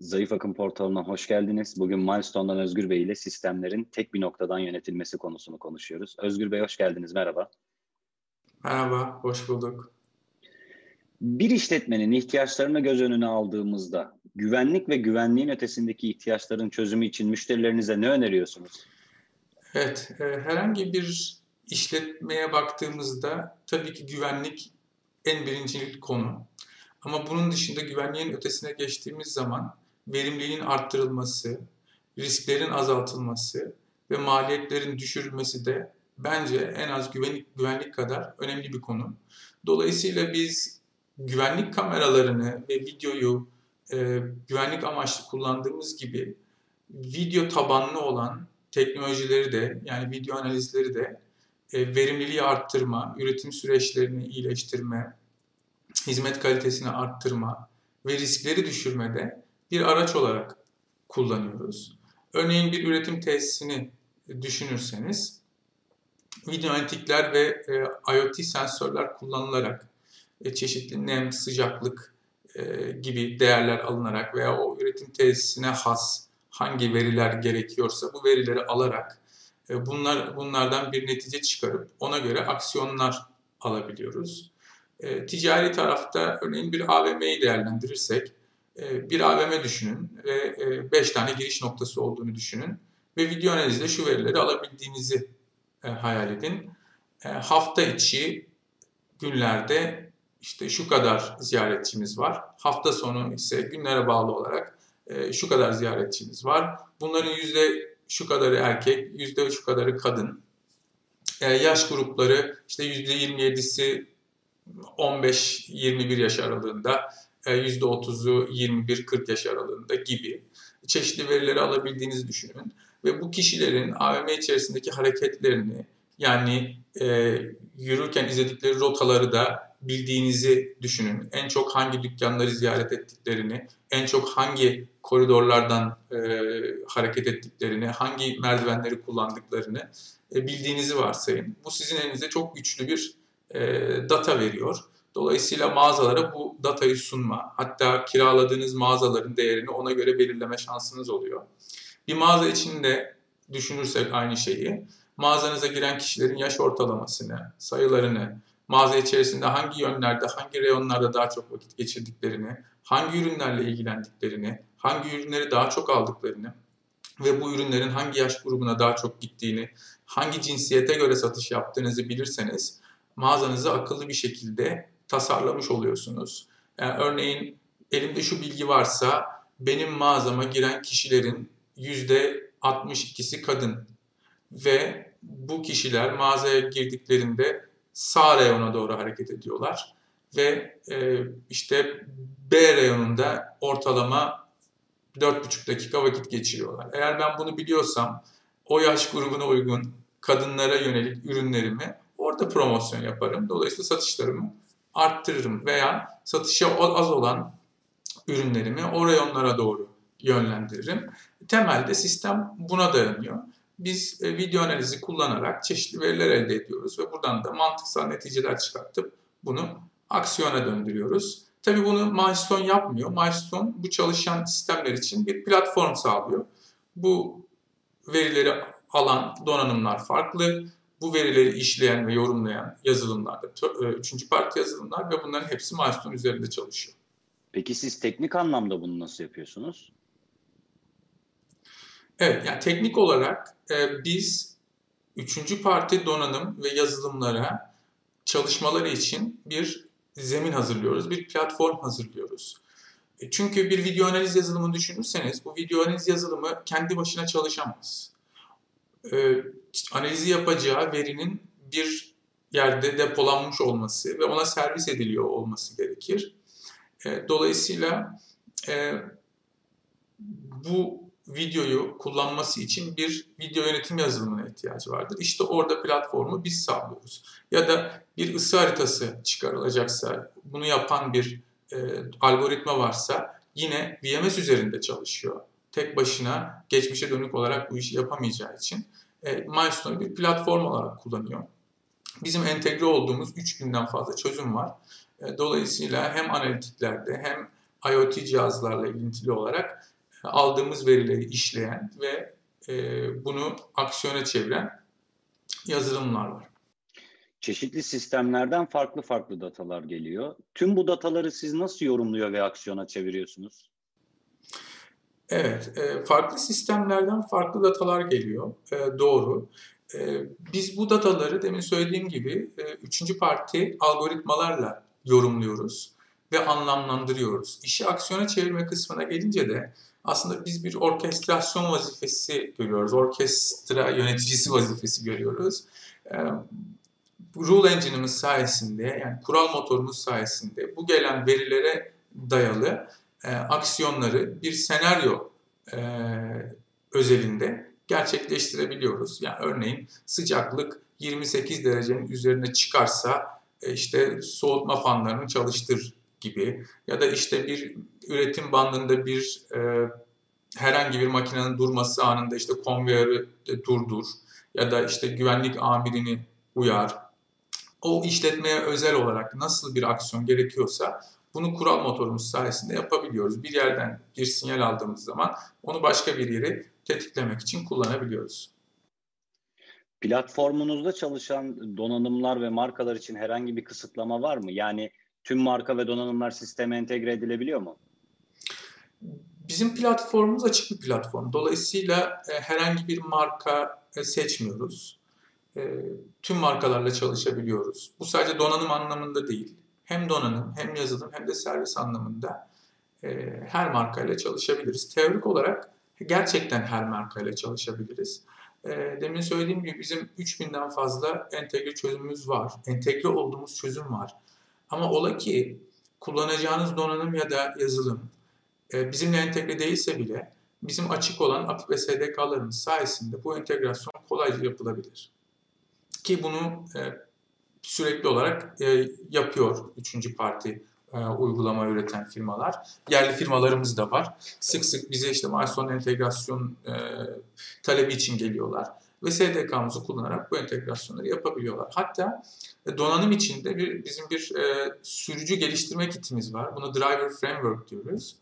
Zayıf Akım portalına hoş geldiniz. Bugün Milestone'dan Özgür Bey ile sistemlerin tek bir noktadan yönetilmesi konusunu konuşuyoruz. Özgür Bey hoş geldiniz, merhaba. Merhaba, hoş bulduk. Bir işletmenin ihtiyaçlarını göz önüne aldığımızda güvenlik ve güvenliğin ötesindeki ihtiyaçların çözümü için müşterilerinize ne öneriyorsunuz? Evet, e, herhangi bir işletmeye baktığımızda tabii ki güvenlik en birinci konu. Ama bunun dışında güvenliğin ötesine geçtiğimiz zaman verimliliğin arttırılması, risklerin azaltılması ve maliyetlerin düşürülmesi de bence en az güvenlik, güvenlik kadar önemli bir konu. Dolayısıyla biz güvenlik kameralarını ve videoyu e, güvenlik amaçlı kullandığımız gibi video tabanlı olan teknolojileri de yani video analizleri de e, verimliliği arttırma, üretim süreçlerini iyileştirme, hizmet kalitesini arttırma ve riskleri düşürmede bir araç olarak kullanıyoruz. Örneğin bir üretim tesisini düşünürseniz video analitikler ve e, IoT sensörler kullanılarak e, çeşitli nem, sıcaklık e, gibi değerler alınarak veya o üretim tesisine has hangi veriler gerekiyorsa bu verileri alarak e, bunlar bunlardan bir netice çıkarıp ona göre aksiyonlar alabiliyoruz. E, ticari tarafta örneğin bir AVM'yi değerlendirirsek bir AVM düşünün ve 5 e, tane giriş noktası olduğunu düşünün ve video analizde şu verileri alabildiğinizi e, hayal edin. E, hafta içi günlerde işte şu kadar ziyaretçimiz var. Hafta sonu ise günlere bağlı olarak şu kadar ziyaretçiniz var. Bunların yüzde şu kadarı erkek, yüzde şu kadarı kadın. Yaş grupları işte yüzde 27'si 15-21 yaş aralığında, %30'u 21-40 yaş aralığında gibi çeşitli verileri alabildiğinizi düşünün. Ve bu kişilerin AVM içerisindeki hareketlerini yani e, yürürken izledikleri rotaları da bildiğinizi düşünün. En çok hangi dükkanları ziyaret ettiklerini, en çok hangi koridorlardan e, hareket ettiklerini, hangi merdivenleri kullandıklarını e, bildiğinizi varsayın. Bu sizin elinize çok güçlü bir e, data veriyor. Dolayısıyla mağazalara bu datayı sunma, hatta kiraladığınız mağazaların değerini ona göre belirleme şansınız oluyor. Bir mağaza içinde düşünürsek aynı şeyi, mağazanıza giren kişilerin yaş ortalamasını, sayılarını, mağaza içerisinde hangi yönlerde, hangi reyonlarda daha çok vakit geçirdiklerini, hangi ürünlerle ilgilendiklerini, hangi ürünleri daha çok aldıklarını ve bu ürünlerin hangi yaş grubuna daha çok gittiğini, hangi cinsiyete göre satış yaptığınızı bilirseniz mağazanızı akıllı bir şekilde tasarlamış oluyorsunuz. Yani örneğin elimde şu bilgi varsa benim mağazama giren kişilerin %62'si kadın ve bu kişiler mağazaya girdiklerinde sağ reyona doğru hareket ediyorlar. Ve e, işte B reyonunda ortalama 4,5 dakika vakit geçiriyorlar. Eğer ben bunu biliyorsam o yaş grubuna uygun kadınlara yönelik ürünlerimi orada promosyon yaparım. Dolayısıyla satışlarımı arttırırım veya satışa az olan ürünlerimi o reyonlara doğru yönlendiririm. Temelde sistem buna dayanıyor biz e, video analizi kullanarak çeşitli veriler elde ediyoruz ve buradan da mantıksal neticeler çıkartıp bunu aksiyona döndürüyoruz. Tabii bunu Milestone yapmıyor. Milestone bu çalışan sistemler için bir platform sağlıyor. Bu verileri alan donanımlar farklı. Bu verileri işleyen ve yorumlayan yazılımlar da e, üçüncü parti yazılımlar ve bunların hepsi Milestone üzerinde çalışıyor. Peki siz teknik anlamda bunu nasıl yapıyorsunuz? Evet, yani teknik olarak e, biz üçüncü parti donanım ve yazılımlara çalışmaları için bir zemin hazırlıyoruz, bir platform hazırlıyoruz. E, çünkü bir video analiz yazılımını düşünürseniz bu video analiz yazılımı kendi başına çalışamaz. E, analizi yapacağı verinin bir yerde depolanmış olması ve ona servis ediliyor olması gerekir. E, dolayısıyla e, bu videoyu kullanması için bir video yönetim yazılımına ihtiyacı vardır. İşte orada platformu biz sağlıyoruz. Ya da bir ısı haritası çıkarılacaksa, bunu yapan bir e, algoritma varsa yine VMS üzerinde çalışıyor. Tek başına geçmişe dönük olarak bu işi yapamayacağı için e, Milestone'u bir platform olarak kullanıyor. Bizim entegre olduğumuz 3000'den fazla çözüm var. E, dolayısıyla hem analitiklerde hem IoT cihazlarla ilintili olarak aldığımız verileri işleyen ve bunu aksiyona çeviren yazılımlar var. Çeşitli sistemlerden farklı farklı datalar geliyor. Tüm bu dataları siz nasıl yorumluyor ve aksiyona çeviriyorsunuz? Evet, e, farklı sistemlerden farklı datalar geliyor. E, doğru. E, biz bu dataları demin söylediğim gibi üçüncü parti algoritmalarla yorumluyoruz ve anlamlandırıyoruz. İşi aksiyona çevirme kısmına gelince de aslında biz bir orkestrasyon vazifesi görüyoruz. Orkestra yöneticisi vazifesi görüyoruz. Rule Engine'imiz sayesinde yani kural motorumuz sayesinde bu gelen verilere dayalı e, aksiyonları bir senaryo e, özelinde gerçekleştirebiliyoruz. Yani örneğin sıcaklık 28 derecenin üzerine çıkarsa e, işte soğutma fanlarını çalıştır gibi ya da işte bir üretim bandında bir e, herhangi bir makinenin durması anında işte konveyörü durdur ya da işte güvenlik amirini uyar. O işletmeye özel olarak nasıl bir aksiyon gerekiyorsa bunu kural motorumuz sayesinde yapabiliyoruz. Bir yerden bir sinyal aldığımız zaman onu başka bir yere tetiklemek için kullanabiliyoruz. Platformunuzda çalışan donanımlar ve markalar için herhangi bir kısıtlama var mı? Yani tüm marka ve donanımlar sisteme entegre edilebiliyor mu? Bizim platformumuz açık bir platform. Dolayısıyla e, herhangi bir marka e, seçmiyoruz. E, tüm markalarla çalışabiliyoruz. Bu sadece donanım anlamında değil hem donanım hem yazılım hem de servis anlamında e, her markayla çalışabiliriz. Teorik olarak gerçekten her markayla çalışabiliriz. E, demin söylediğim gibi bizim 3000'den fazla entegre çözümümüz var. Entegre olduğumuz çözüm var. Ama ola ki kullanacağınız donanım ya da yazılım e, bizimle entegre değilse bile bizim açık olan API ve SDK'larımız sayesinde bu entegrasyon kolayca yapılabilir. Ki bunu e, sürekli olarak e, yapıyor üçüncü parti e, uygulama üreten firmalar. Yerli firmalarımız da var. Sık sık bize işte milestone entegrasyon e, talebi için geliyorlar. Ve SDK'mızı kullanarak bu entegrasyonları yapabiliyorlar. Hatta e, donanım içinde bir, bizim bir e, sürücü geliştirme kitimiz var. Bunu Driver Framework diyoruz.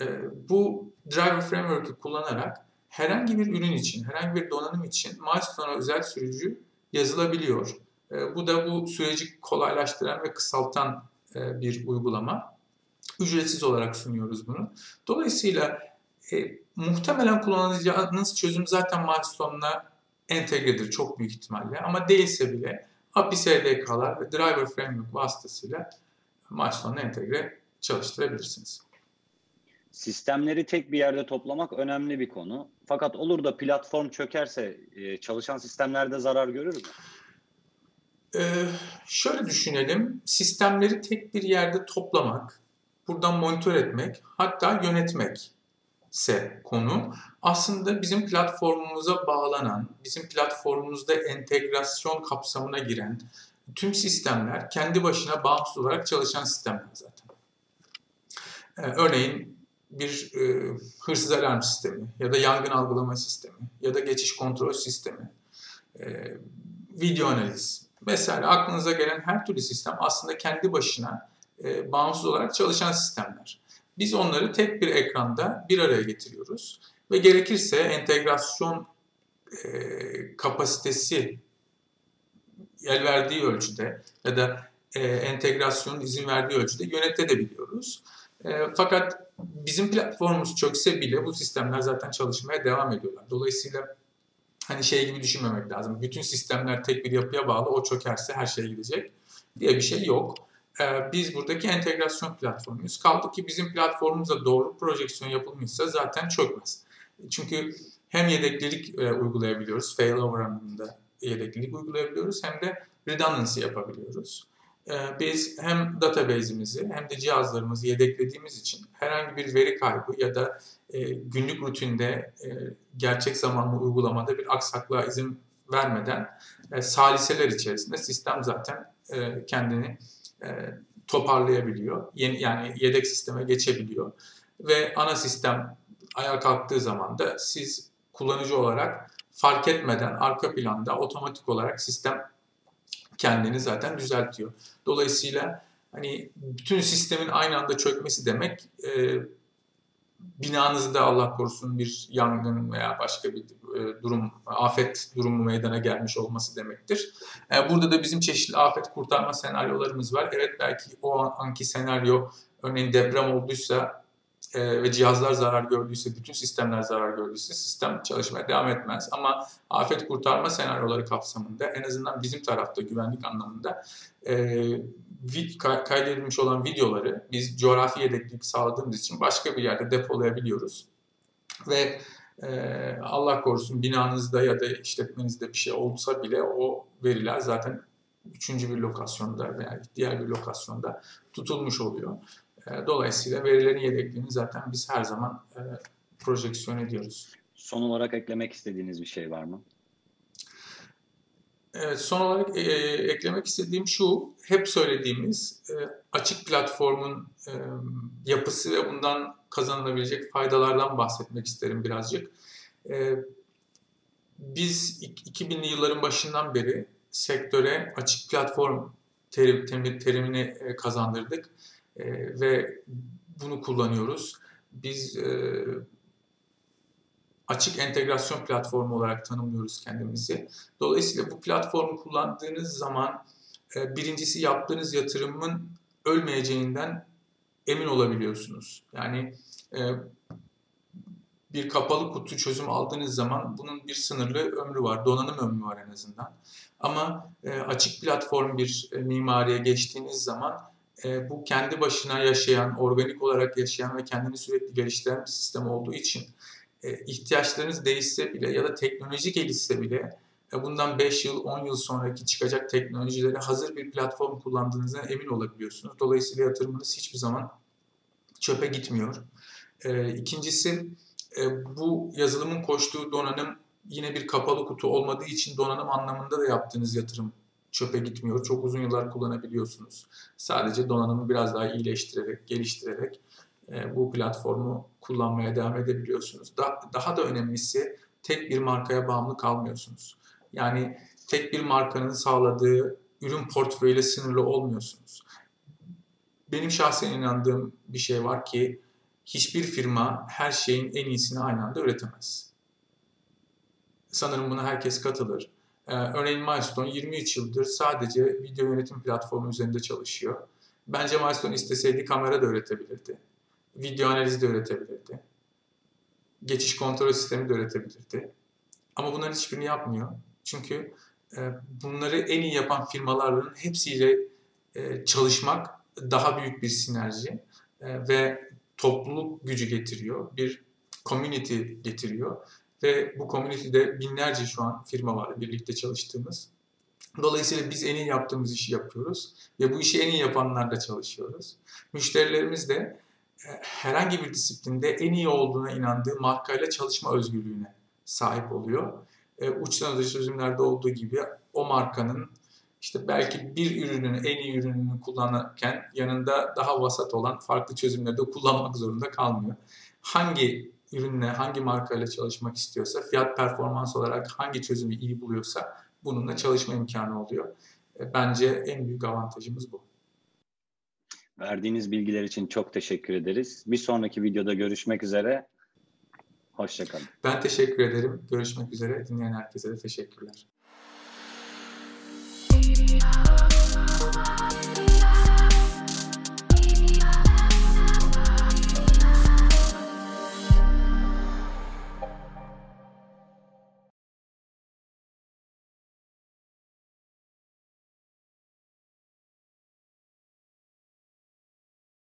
E, bu Driver Framework'ı kullanarak herhangi bir ürün için, herhangi bir donanım için Milestone'a özel sürücü yazılabiliyor. E, bu da bu süreci kolaylaştıran ve kısaltan e, bir uygulama. Ücretsiz olarak sunuyoruz bunu. Dolayısıyla e, muhtemelen kullanacağınız çözüm zaten Milestone'la entegredir çok büyük ihtimalle. Ama değilse bile API SDK'lar ve Driver Framework vasıtasıyla Milestone'la entegre çalıştırabilirsiniz. Sistemleri tek bir yerde toplamak önemli bir konu. Fakat olur da platform çökerse e, çalışan sistemlerde zarar görür mü? Ee, şöyle düşünelim, sistemleri tek bir yerde toplamak, buradan monitör etmek, hatta yönetmek ise konu aslında bizim platformumuza bağlanan, bizim platformumuzda entegrasyon kapsamına giren tüm sistemler kendi başına bağımsız olarak çalışan sistemler zaten. Ee, örneğin bir e, hırsız alarm sistemi ya da yangın algılama sistemi ya da geçiş kontrol sistemi, e, video analiz, Mesela aklınıza gelen her türlü sistem aslında kendi başına e, bağımsız olarak çalışan sistemler. Biz onları tek bir ekranda bir araya getiriyoruz ve gerekirse entegrasyon e, kapasitesi el verdiği ölçüde ya da e, entegrasyonun izin verdiği ölçüde yönetebiliyoruz. E, fakat bizim platformumuz çökse bile bu sistemler zaten çalışmaya devam ediyorlar. Dolayısıyla hani şey gibi düşünmemek lazım. Bütün sistemler tek bir yapıya bağlı. O çökerse her şey gidecek diye bir şey yok. Ee, biz buradaki entegrasyon platformuyuz. Kaldı ki bizim platformumuza doğru projeksiyon yapılmışsa zaten çökmez. Çünkü hem yedeklilik e, uygulayabiliyoruz, failover anlamında yedeklilik uygulayabiliyoruz hem de redundancy yapabiliyoruz. Ee, biz hem database'imizi hem de cihazlarımızı yedeklediğimiz için herhangi bir veri kaybı ya da e, günlük rutinde e, gerçek zamanlı uygulamada bir aksaklığa izin vermeden e, saliseler içerisinde sistem zaten kendini toparlayabiliyor. Yani yedek sisteme geçebiliyor. Ve ana sistem ayağa kalktığı zaman da siz kullanıcı olarak fark etmeden arka planda otomatik olarak sistem kendini zaten düzeltiyor. Dolayısıyla hani bütün sistemin aynı anda çökmesi demek e, binanızda Allah korusun bir yangın veya başka bir e, durum, afet durumu meydana gelmiş olması demektir. E, burada da bizim çeşitli afet kurtarma senaryolarımız var. Evet belki o anki senaryo örneğin deprem olduysa e, ve cihazlar zarar gördüyse, bütün sistemler zarar gördüyse sistem çalışmaya devam etmez. Ama afet kurtarma senaryoları kapsamında en azından bizim tarafta güvenlik anlamında kaydedilmiş olan videoları biz coğrafi yedeklik sağladığımız için başka bir yerde depolayabiliyoruz. Ve e, Allah korusun binanızda ya da işletmenizde bir şey olsa bile o veriler zaten üçüncü bir lokasyonda veya diğer bir lokasyonda tutulmuş oluyor. E, dolayısıyla verilerin yedekliğini zaten biz her zaman e, projeksiyon ediyoruz. Son olarak eklemek istediğiniz bir şey var mı? Evet, son olarak e, eklemek istediğim şu, hep söylediğimiz e, açık platformun e, yapısı ve bundan kazanılabilecek faydalardan bahsetmek isterim birazcık. E, biz 2000'li yılların başından beri sektöre açık platform terim, terimini e, kazandırdık e, ve bunu kullanıyoruz. Biz e, açık entegrasyon platformu olarak tanımlıyoruz kendimizi. Dolayısıyla bu platformu kullandığınız zaman e, birincisi yaptığınız yatırımın ölmeyeceğinden emin olabiliyorsunuz. Yani e, bir kapalı kutu çözüm aldığınız zaman bunun bir sınırlı ömrü var, donanım ömrü var en azından. Ama e, açık platform bir mimariye geçtiğiniz zaman bu kendi başına yaşayan, organik olarak yaşayan ve kendini sürekli geliştiren bir sistem olduğu için e, ihtiyaçlarınız değişse bile ya da teknoloji gelişse bile e, bundan 5 yıl 10 yıl sonraki çıkacak teknolojilere hazır bir platform kullandığınızdan emin olabiliyorsunuz. Dolayısıyla yatırımınız hiçbir zaman çöpe gitmiyor. E, ikincisi bu yazılımın koştuğu donanım yine bir kapalı kutu olmadığı için donanım anlamında da yaptığınız yatırım çöpe gitmiyor. Çok uzun yıllar kullanabiliyorsunuz. Sadece donanımı biraz daha iyileştirerek, geliştirerek e, bu platformu kullanmaya devam edebiliyorsunuz. Da, daha da önemlisi tek bir markaya bağımlı kalmıyorsunuz. Yani tek bir markanın sağladığı ürün portföyüyle sınırlı olmuyorsunuz. Benim şahsen inandığım bir şey var ki hiçbir firma her şeyin en iyisini aynı anda üretemez. Sanırım buna herkes katılır. Ee, örneğin Milestone 23 yıldır sadece video yönetim platformu üzerinde çalışıyor. Bence Milestone isteseydi kamera da üretebilirdi video analizi de öğretebilirdi. Geçiş kontrol sistemi de öğretebilirdi. Ama bunların hiçbirini yapmıyor. Çünkü e, bunları en iyi yapan firmaların hepsiyle e, çalışmak daha büyük bir sinerji e, ve topluluk gücü getiriyor. Bir community getiriyor. Ve bu community'de binlerce şu an firma var birlikte çalıştığımız. Dolayısıyla biz en iyi yaptığımız işi yapıyoruz ve bu işi en iyi yapanlarla çalışıyoruz. Müşterilerimiz de herhangi bir disiplinde en iyi olduğuna inandığı markayla çalışma özgürlüğüne sahip oluyor. E, uçtan uca çözümlerde olduğu gibi o markanın işte belki bir ürünün en iyi ürününü kullanırken yanında daha vasat olan farklı çözümleri de kullanmak zorunda kalmıyor. Hangi ürünle, hangi markayla çalışmak istiyorsa, fiyat performans olarak hangi çözümü iyi buluyorsa bununla çalışma imkanı oluyor. E, bence en büyük avantajımız bu. Verdiğiniz bilgiler için çok teşekkür ederiz. Bir sonraki videoda görüşmek üzere. Hoşçakalın. Ben teşekkür ederim. Görüşmek üzere. Dinleyen herkese de teşekkürler.